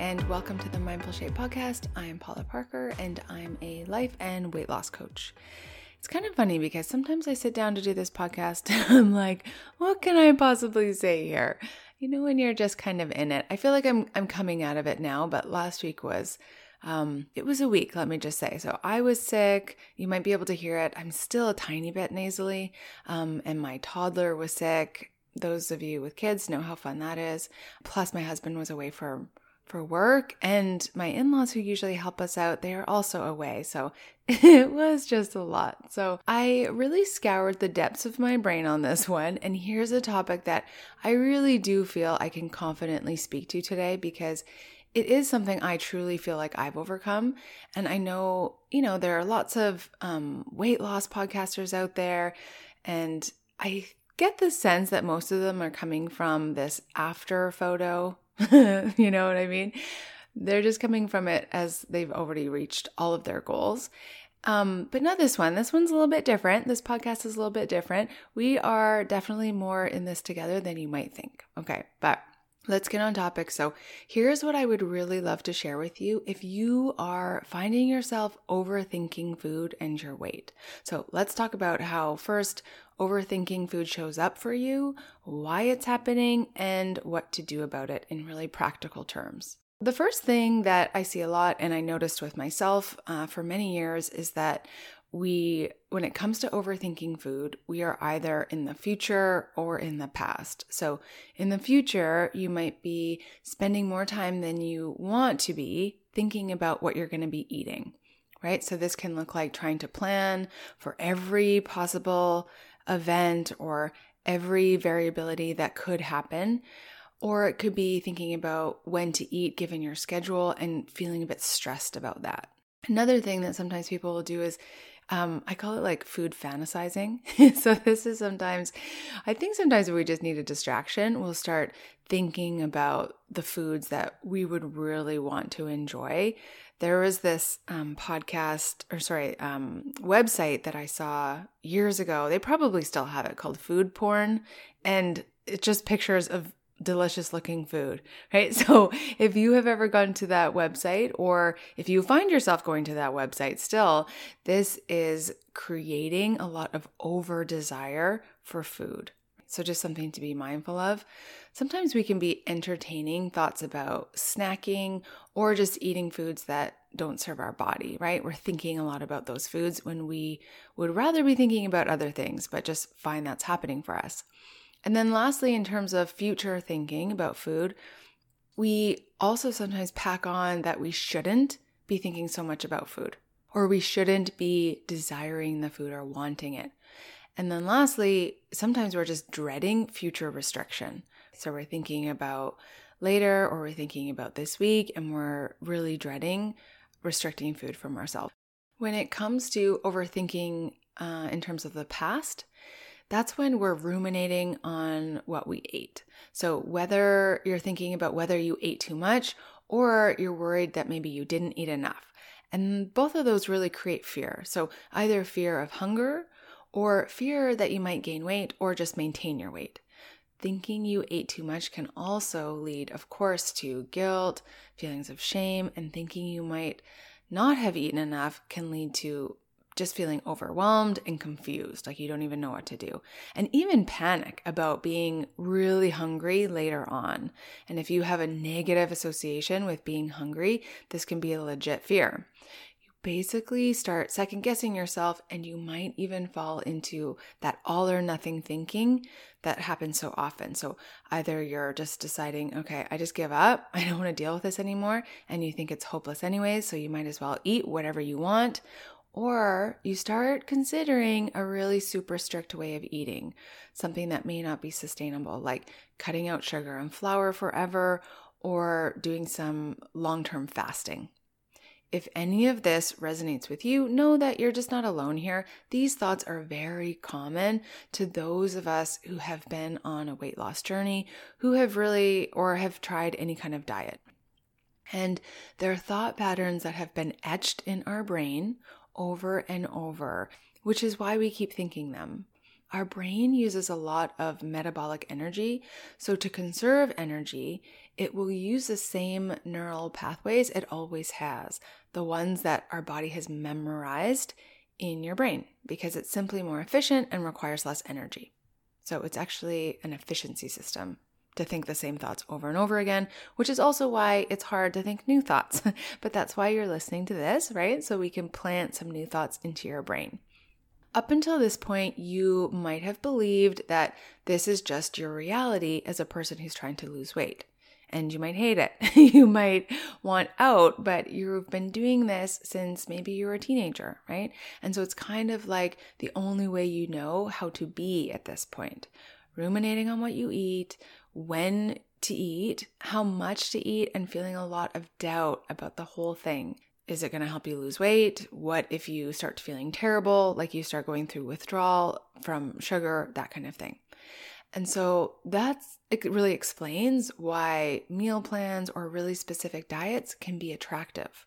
and welcome to the Mindful Shape podcast. I'm Paula Parker, and I'm a life and weight loss coach. It's kind of funny because sometimes I sit down to do this podcast and I'm like, what can I possibly say here? You know, when you're just kind of in it. I feel like I'm I'm coming out of it now, but last week was um, it was a week, let me just say. So I was sick. You might be able to hear it. I'm still a tiny bit nasally, um, and my toddler was sick. Those of you with kids know how fun that is. Plus, my husband was away for for work and my in-laws who usually help us out they are also away so it was just a lot so i really scoured the depths of my brain on this one and here's a topic that i really do feel i can confidently speak to today because it is something I truly feel like I've overcome. And I know, you know, there are lots of um, weight loss podcasters out there. And I get the sense that most of them are coming from this after photo. you know what I mean? They're just coming from it as they've already reached all of their goals. Um, but not this one. This one's a little bit different. This podcast is a little bit different. We are definitely more in this together than you might think. Okay, but Let's get on topic. So, here's what I would really love to share with you if you are finding yourself overthinking food and your weight. So, let's talk about how first overthinking food shows up for you, why it's happening, and what to do about it in really practical terms. The first thing that I see a lot, and I noticed with myself uh, for many years, is that we, when it comes to overthinking food, we are either in the future or in the past. So, in the future, you might be spending more time than you want to be thinking about what you're going to be eating, right? So, this can look like trying to plan for every possible event or every variability that could happen. Or it could be thinking about when to eat given your schedule and feeling a bit stressed about that. Another thing that sometimes people will do is um, I call it like food fantasizing. so this is sometimes, I think sometimes we just need a distraction. We'll start thinking about the foods that we would really want to enjoy. There was this um, podcast, or sorry, um, website that I saw years ago. They probably still have it called Food Porn, and it's just pictures of delicious looking food, right? So if you have ever gone to that website or if you find yourself going to that website still, this is creating a lot of over desire for food. So just something to be mindful of. Sometimes we can be entertaining thoughts about snacking or just eating foods that don't serve our body, right? We're thinking a lot about those foods when we would rather be thinking about other things, but just find that's happening for us. And then, lastly, in terms of future thinking about food, we also sometimes pack on that we shouldn't be thinking so much about food, or we shouldn't be desiring the food or wanting it. And then, lastly, sometimes we're just dreading future restriction. So, we're thinking about later, or we're thinking about this week, and we're really dreading restricting food from ourselves. When it comes to overthinking uh, in terms of the past, that's when we're ruminating on what we ate. So, whether you're thinking about whether you ate too much or you're worried that maybe you didn't eat enough. And both of those really create fear. So, either fear of hunger or fear that you might gain weight or just maintain your weight. Thinking you ate too much can also lead, of course, to guilt, feelings of shame, and thinking you might not have eaten enough can lead to just feeling overwhelmed and confused, like you don't even know what to do, and even panic about being really hungry later on. And if you have a negative association with being hungry, this can be a legit fear. You basically start second guessing yourself, and you might even fall into that all or nothing thinking that happens so often. So either you're just deciding, okay, I just give up, I don't want to deal with this anymore, and you think it's hopeless anyways, so you might as well eat whatever you want or you start considering a really super strict way of eating, something that may not be sustainable, like cutting out sugar and flour forever or doing some long term fasting. If any of this resonates with you, know that you're just not alone here. These thoughts are very common to those of us who have been on a weight loss journey, who have really or have tried any kind of diet. And they're thought patterns that have been etched in our brain over and over, which is why we keep thinking them. Our brain uses a lot of metabolic energy. So, to conserve energy, it will use the same neural pathways it always has, the ones that our body has memorized in your brain, because it's simply more efficient and requires less energy. So, it's actually an efficiency system to think the same thoughts over and over again, which is also why it's hard to think new thoughts. but that's why you're listening to this, right? So we can plant some new thoughts into your brain. Up until this point, you might have believed that this is just your reality as a person who's trying to lose weight. And you might hate it. you might want out, but you've been doing this since maybe you were a teenager, right? And so it's kind of like the only way you know how to be at this point. Ruminating on what you eat, when to eat, how much to eat, and feeling a lot of doubt about the whole thing. Is it going to help you lose weight? What if you start feeling terrible, like you start going through withdrawal from sugar, that kind of thing? And so that's it really explains why meal plans or really specific diets can be attractive.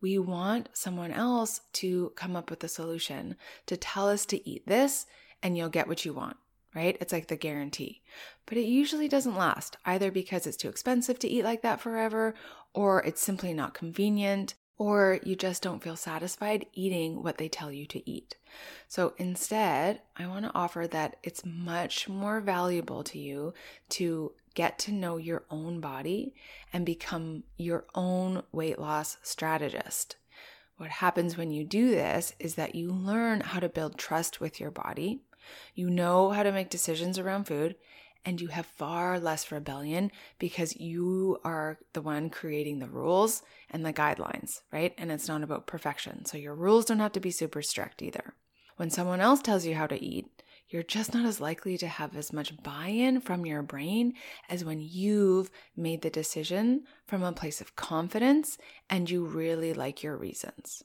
We want someone else to come up with a solution to tell us to eat this and you'll get what you want right? It's like the guarantee. But it usually doesn't last, either because it's too expensive to eat like that forever, or it's simply not convenient, or you just don't feel satisfied eating what they tell you to eat. So instead, I want to offer that it's much more valuable to you to get to know your own body and become your own weight loss strategist. What happens when you do this is that you learn how to build trust with your body. You know how to make decisions around food, and you have far less rebellion because you are the one creating the rules and the guidelines, right? And it's not about perfection. So your rules don't have to be super strict either. When someone else tells you how to eat, you're just not as likely to have as much buy in from your brain as when you've made the decision from a place of confidence and you really like your reasons.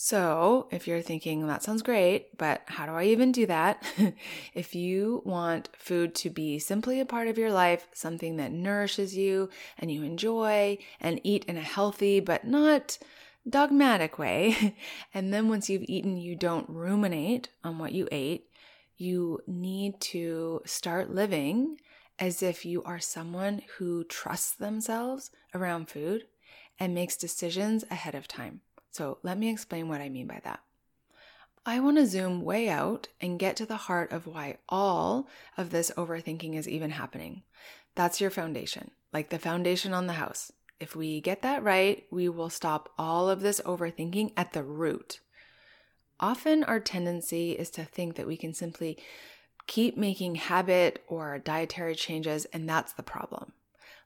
So, if you're thinking that sounds great, but how do I even do that? if you want food to be simply a part of your life, something that nourishes you and you enjoy and eat in a healthy but not dogmatic way, and then once you've eaten, you don't ruminate on what you ate, you need to start living as if you are someone who trusts themselves around food and makes decisions ahead of time. So let me explain what I mean by that. I want to zoom way out and get to the heart of why all of this overthinking is even happening. That's your foundation, like the foundation on the house. If we get that right, we will stop all of this overthinking at the root. Often, our tendency is to think that we can simply keep making habit or dietary changes, and that's the problem.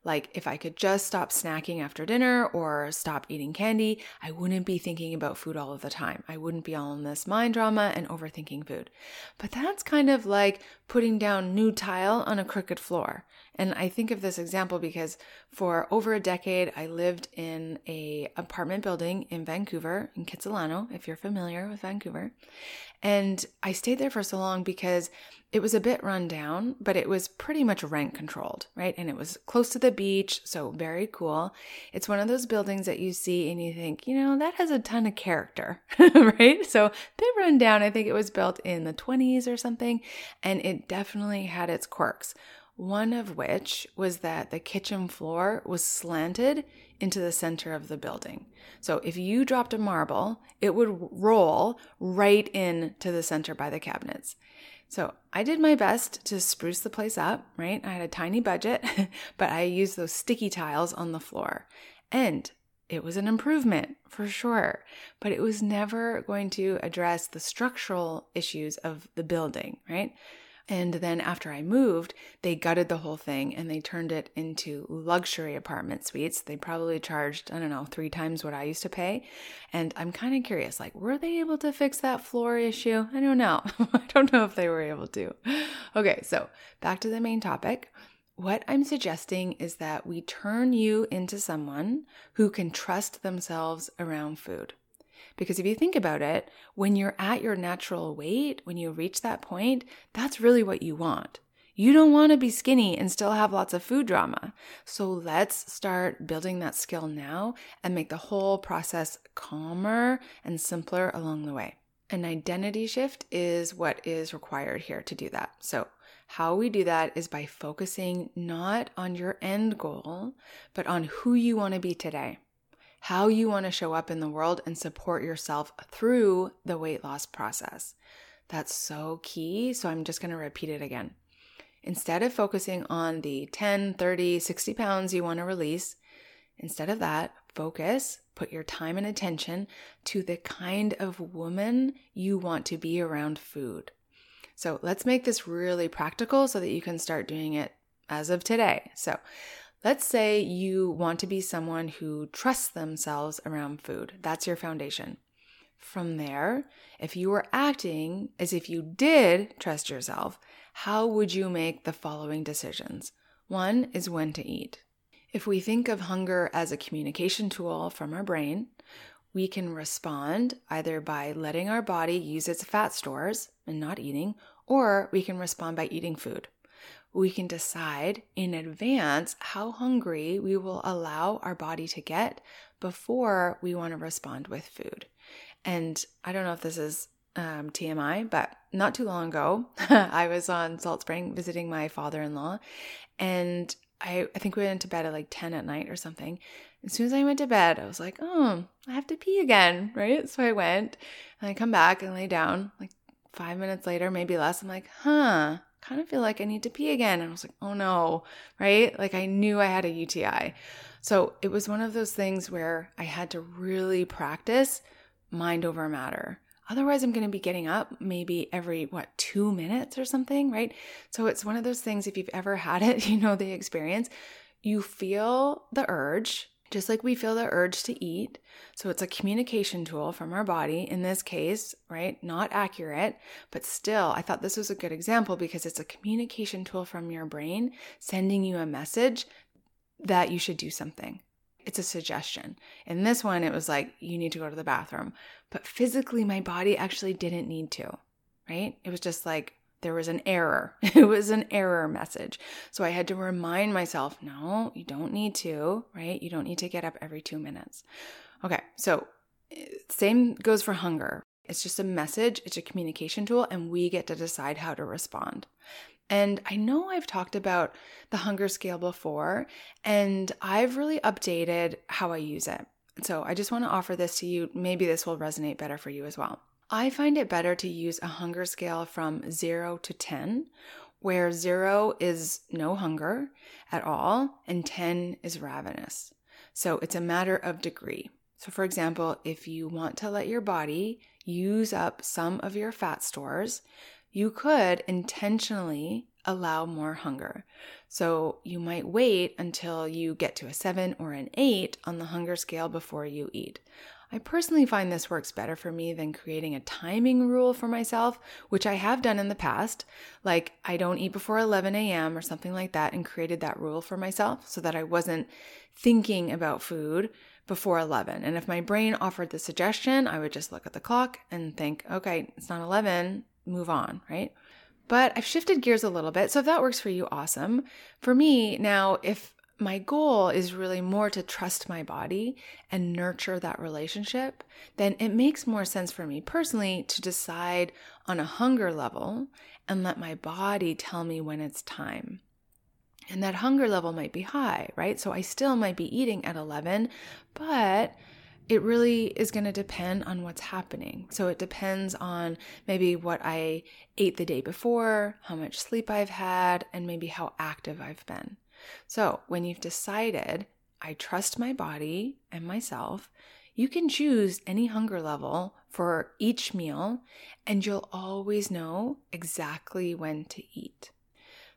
Like, if I could just stop snacking after dinner or stop eating candy, I wouldn't be thinking about food all of the time. I wouldn't be all in this mind drama and overthinking food. But that's kind of like putting down new tile on a crooked floor. And I think of this example because for over a decade, I lived in a apartment building in Vancouver, in Kitsilano, if you're familiar with Vancouver. And I stayed there for so long because it was a bit run down, but it was pretty much rent controlled, right? And it was close to the beach, so very cool. It's one of those buildings that you see and you think, you know, that has a ton of character, right? So, bit run down. I think it was built in the 20s or something, and it definitely had its quirks. One of which was that the kitchen floor was slanted into the center of the building. So if you dropped a marble, it would roll right into the center by the cabinets. So I did my best to spruce the place up, right? I had a tiny budget, but I used those sticky tiles on the floor. And it was an improvement for sure, but it was never going to address the structural issues of the building, right? And then after I moved, they gutted the whole thing and they turned it into luxury apartment suites. They probably charged, I don't know, three times what I used to pay. And I'm kind of curious, like, were they able to fix that floor issue? I don't know. I don't know if they were able to. Okay, so back to the main topic. What I'm suggesting is that we turn you into someone who can trust themselves around food. Because if you think about it, when you're at your natural weight, when you reach that point, that's really what you want. You don't want to be skinny and still have lots of food drama. So let's start building that skill now and make the whole process calmer and simpler along the way. An identity shift is what is required here to do that. So, how we do that is by focusing not on your end goal, but on who you want to be today, how you want to show up in the world and support yourself through the weight loss process. That's so key. So, I'm just going to repeat it again. Instead of focusing on the 10, 30, 60 pounds you want to release, instead of that, focus, put your time and attention to the kind of woman you want to be around food. So let's make this really practical so that you can start doing it as of today. So let's say you want to be someone who trusts themselves around food. That's your foundation. From there, if you were acting as if you did trust yourself, how would you make the following decisions? One is when to eat. If we think of hunger as a communication tool from our brain, we can respond either by letting our body use its fat stores and not eating, or we can respond by eating food. We can decide in advance how hungry we will allow our body to get before we want to respond with food. And I don't know if this is um, TMI, but not too long ago, I was on Salt Spring visiting my father in law, and I, I think we went to bed at like 10 at night or something. As soon as I went to bed, I was like, oh, I have to pee again, right? So I went and I come back and lay down. Like five minutes later, maybe less, I'm like, huh, kind of feel like I need to pee again. And I was like, oh no, right? Like I knew I had a UTI. So it was one of those things where I had to really practice mind over matter. Otherwise, I'm going to be getting up maybe every, what, two minutes or something, right? So it's one of those things, if you've ever had it, you know the experience. You feel the urge, just like we feel the urge to eat. So it's a communication tool from our body. In this case, right? Not accurate, but still, I thought this was a good example because it's a communication tool from your brain sending you a message that you should do something it's a suggestion. In this one, it was like, you need to go to the bathroom. But physically, my body actually didn't need to, right? It was just like, there was an error. It was an error message. So I had to remind myself, no, you don't need to, right? You don't need to get up every two minutes. Okay, so eh, same goes for hunger. It's just a message, it's a communication tool, and we get to decide how to respond. And I know I've talked about the hunger scale before, and I've really updated how I use it. So I just want to offer this to you. Maybe this will resonate better for you as well. I find it better to use a hunger scale from zero to 10, where zero is no hunger at all, and 10 is ravenous. So it's a matter of degree. So, for example, if you want to let your body use up some of your fat stores, you could intentionally allow more hunger. So you might wait until you get to a seven or an eight on the hunger scale before you eat. I personally find this works better for me than creating a timing rule for myself, which I have done in the past. Like, I don't eat before 11 a.m. or something like that, and created that rule for myself so that I wasn't thinking about food before 11. And if my brain offered the suggestion, I would just look at the clock and think, okay, it's not 11, move on, right? But I've shifted gears a little bit. So if that works for you, awesome. For me, now, if my goal is really more to trust my body and nurture that relationship, then it makes more sense for me personally to decide on a hunger level and let my body tell me when it's time. And that hunger level might be high, right? So I still might be eating at 11, but it really is going to depend on what's happening. So it depends on maybe what I ate the day before, how much sleep I've had, and maybe how active I've been. So when you've decided, I trust my body and myself, you can choose any hunger level for each meal, and you'll always know exactly when to eat.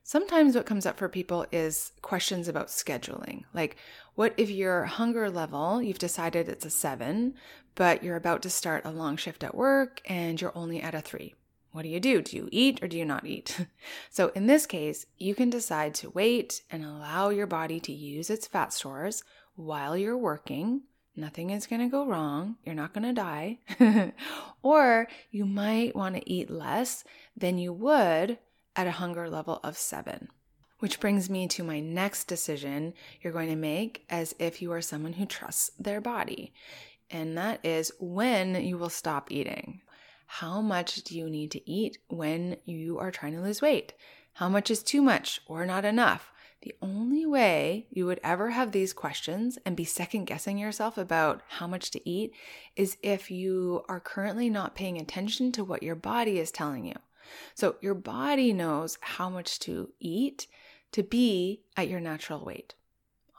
Sometimes what comes up for people is questions about scheduling. Like, what if your hunger level, you've decided it's a seven, but you're about to start a long shift at work and you're only at a three? What do you do? Do you eat or do you not eat? so, in this case, you can decide to wait and allow your body to use its fat stores while you're working. Nothing is going to go wrong. You're not going to die. or you might want to eat less than you would at a hunger level of seven. Which brings me to my next decision you're going to make as if you are someone who trusts their body. And that is when you will stop eating. How much do you need to eat when you are trying to lose weight? How much is too much or not enough? The only way you would ever have these questions and be second guessing yourself about how much to eat is if you are currently not paying attention to what your body is telling you. So, your body knows how much to eat to be at your natural weight.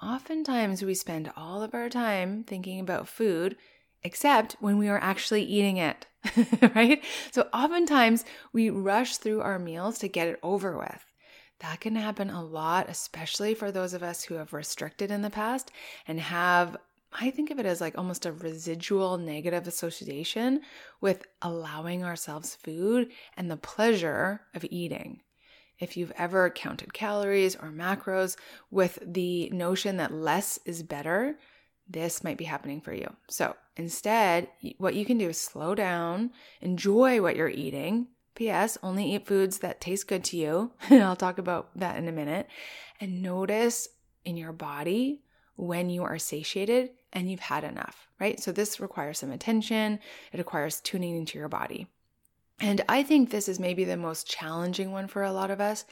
Oftentimes, we spend all of our time thinking about food, except when we are actually eating it, right? So, oftentimes, we rush through our meals to get it over with. That can happen a lot, especially for those of us who have restricted in the past and have, I think of it as like almost a residual negative association with allowing ourselves food and the pleasure of eating. If you've ever counted calories or macros with the notion that less is better, this might be happening for you. So instead, what you can do is slow down, enjoy what you're eating, P.S. Only eat foods that taste good to you. And I'll talk about that in a minute. And notice in your body when you are satiated and you've had enough, right? So this requires some attention, it requires tuning into your body. And I think this is maybe the most challenging one for a lot of us.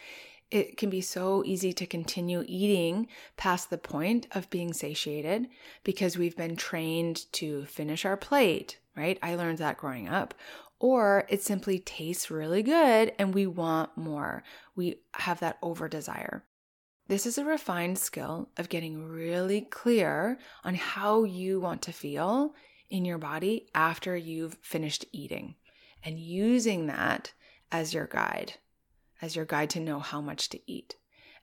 It can be so easy to continue eating past the point of being satiated because we've been trained to finish our plate, right? I learned that growing up or it simply tastes really good and we want more. We have that over desire. This is a refined skill of getting really clear on how you want to feel in your body after you've finished eating and using that as your guide, as your guide to know how much to eat.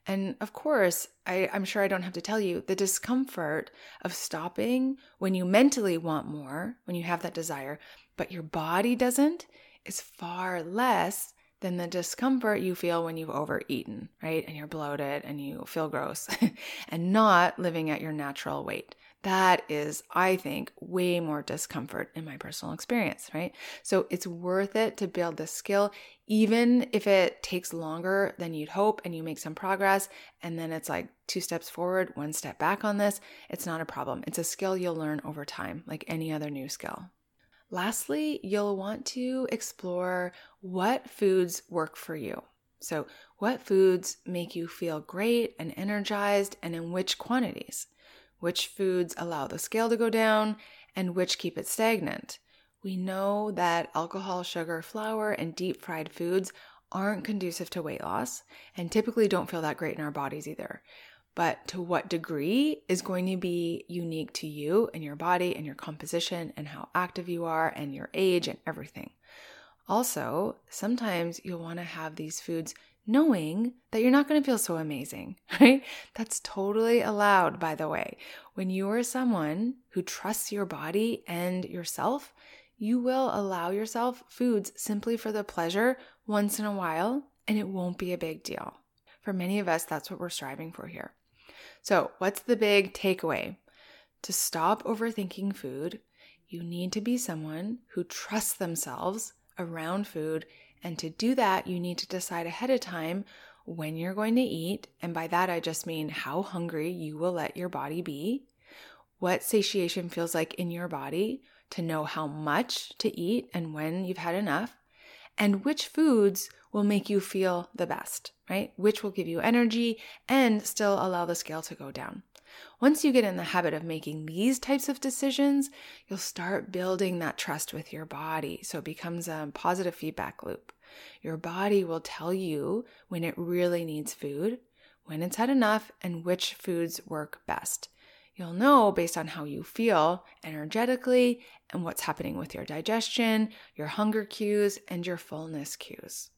And of course, I, am sure I don't have to tell you the discomfort of stopping when you mentally want more, when you have that desire, but your body doesn't, is far less than the discomfort you feel when you've overeaten, right? And you're bloated and you feel gross and not living at your natural weight. That is, I think, way more discomfort in my personal experience, right? So it's worth it to build this skill, even if it takes longer than you'd hope and you make some progress. And then it's like two steps forward, one step back on this. It's not a problem. It's a skill you'll learn over time, like any other new skill. Lastly, you'll want to explore what foods work for you. So, what foods make you feel great and energized, and in which quantities? Which foods allow the scale to go down, and which keep it stagnant? We know that alcohol, sugar, flour, and deep fried foods aren't conducive to weight loss and typically don't feel that great in our bodies either but to what degree is going to be unique to you and your body and your composition and how active you are and your age and everything. Also, sometimes you'll want to have these foods knowing that you're not going to feel so amazing, right? That's totally allowed, by the way. When you are someone who trusts your body and yourself, you will allow yourself foods simply for the pleasure once in a while, and it won't be a big deal. For many of us, that's what we're striving for here. So, what's the big takeaway? To stop overthinking food, you need to be someone who trusts themselves around food. And to do that, you need to decide ahead of time when you're going to eat. And by that, I just mean how hungry you will let your body be, what satiation feels like in your body to know how much to eat and when you've had enough, and which foods will make you feel the best, right? Which will give you energy and still allow the scale to go down. Once you get in the habit of making these types of decisions, you'll start building that trust with your body. So it becomes a positive feedback loop. Your body will tell you when it really needs food, when it's had enough, and which foods work best. You'll know based on how you feel energetically and what's happening with your digestion, your hunger cues, and your fullness cues.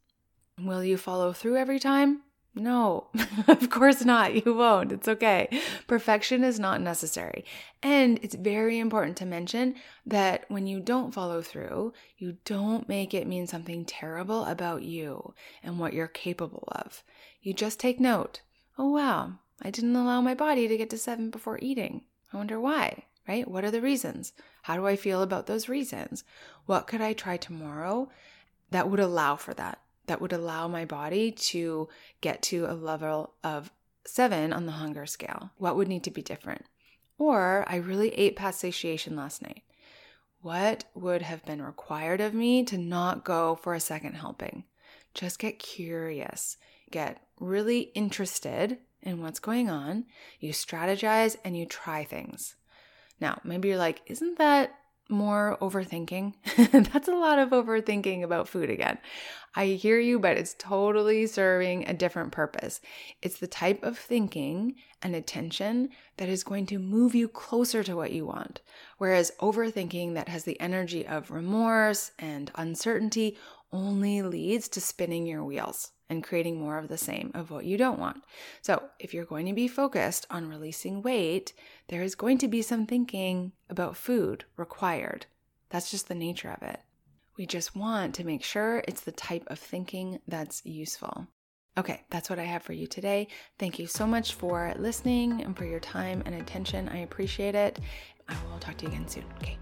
Will you follow through every time? No, of course not. You won't. It's okay. Perfection is not necessary. And it's very important to mention that when you don't follow through, you don't make it mean something terrible about you and what you're capable of. You just take note. Oh, wow, I didn't allow my body to get to seven before eating. I wonder why, right? What are the reasons? How do I feel about those reasons? What could I try tomorrow that would allow for that? That would allow my body to get to a level of seven on the hunger scale? What would need to be different? Or I really ate past satiation last night. what would have been required of me to not go for a second helping? Just get curious, get really interested in what's going on. You strategize and you try things. Now, maybe you're like, isn't that more overthinking? That's a lot of overthinking about food again. I hear you, but it's totally serving a different purpose. It's the type of thinking and attention that is going to move you closer to what you want. Whereas overthinking that has the energy of remorse and uncertainty only leads to spinning your wheels and creating more of the same of what you don't want. So, if you're going to be focused on releasing weight, there is going to be some thinking about food required. That's just the nature of it. We just want to make sure it's the type of thinking that's useful. Okay, that's what I have for you today. Thank you so much for listening and for your time and attention. I appreciate it. I will talk to you again soon. Okay,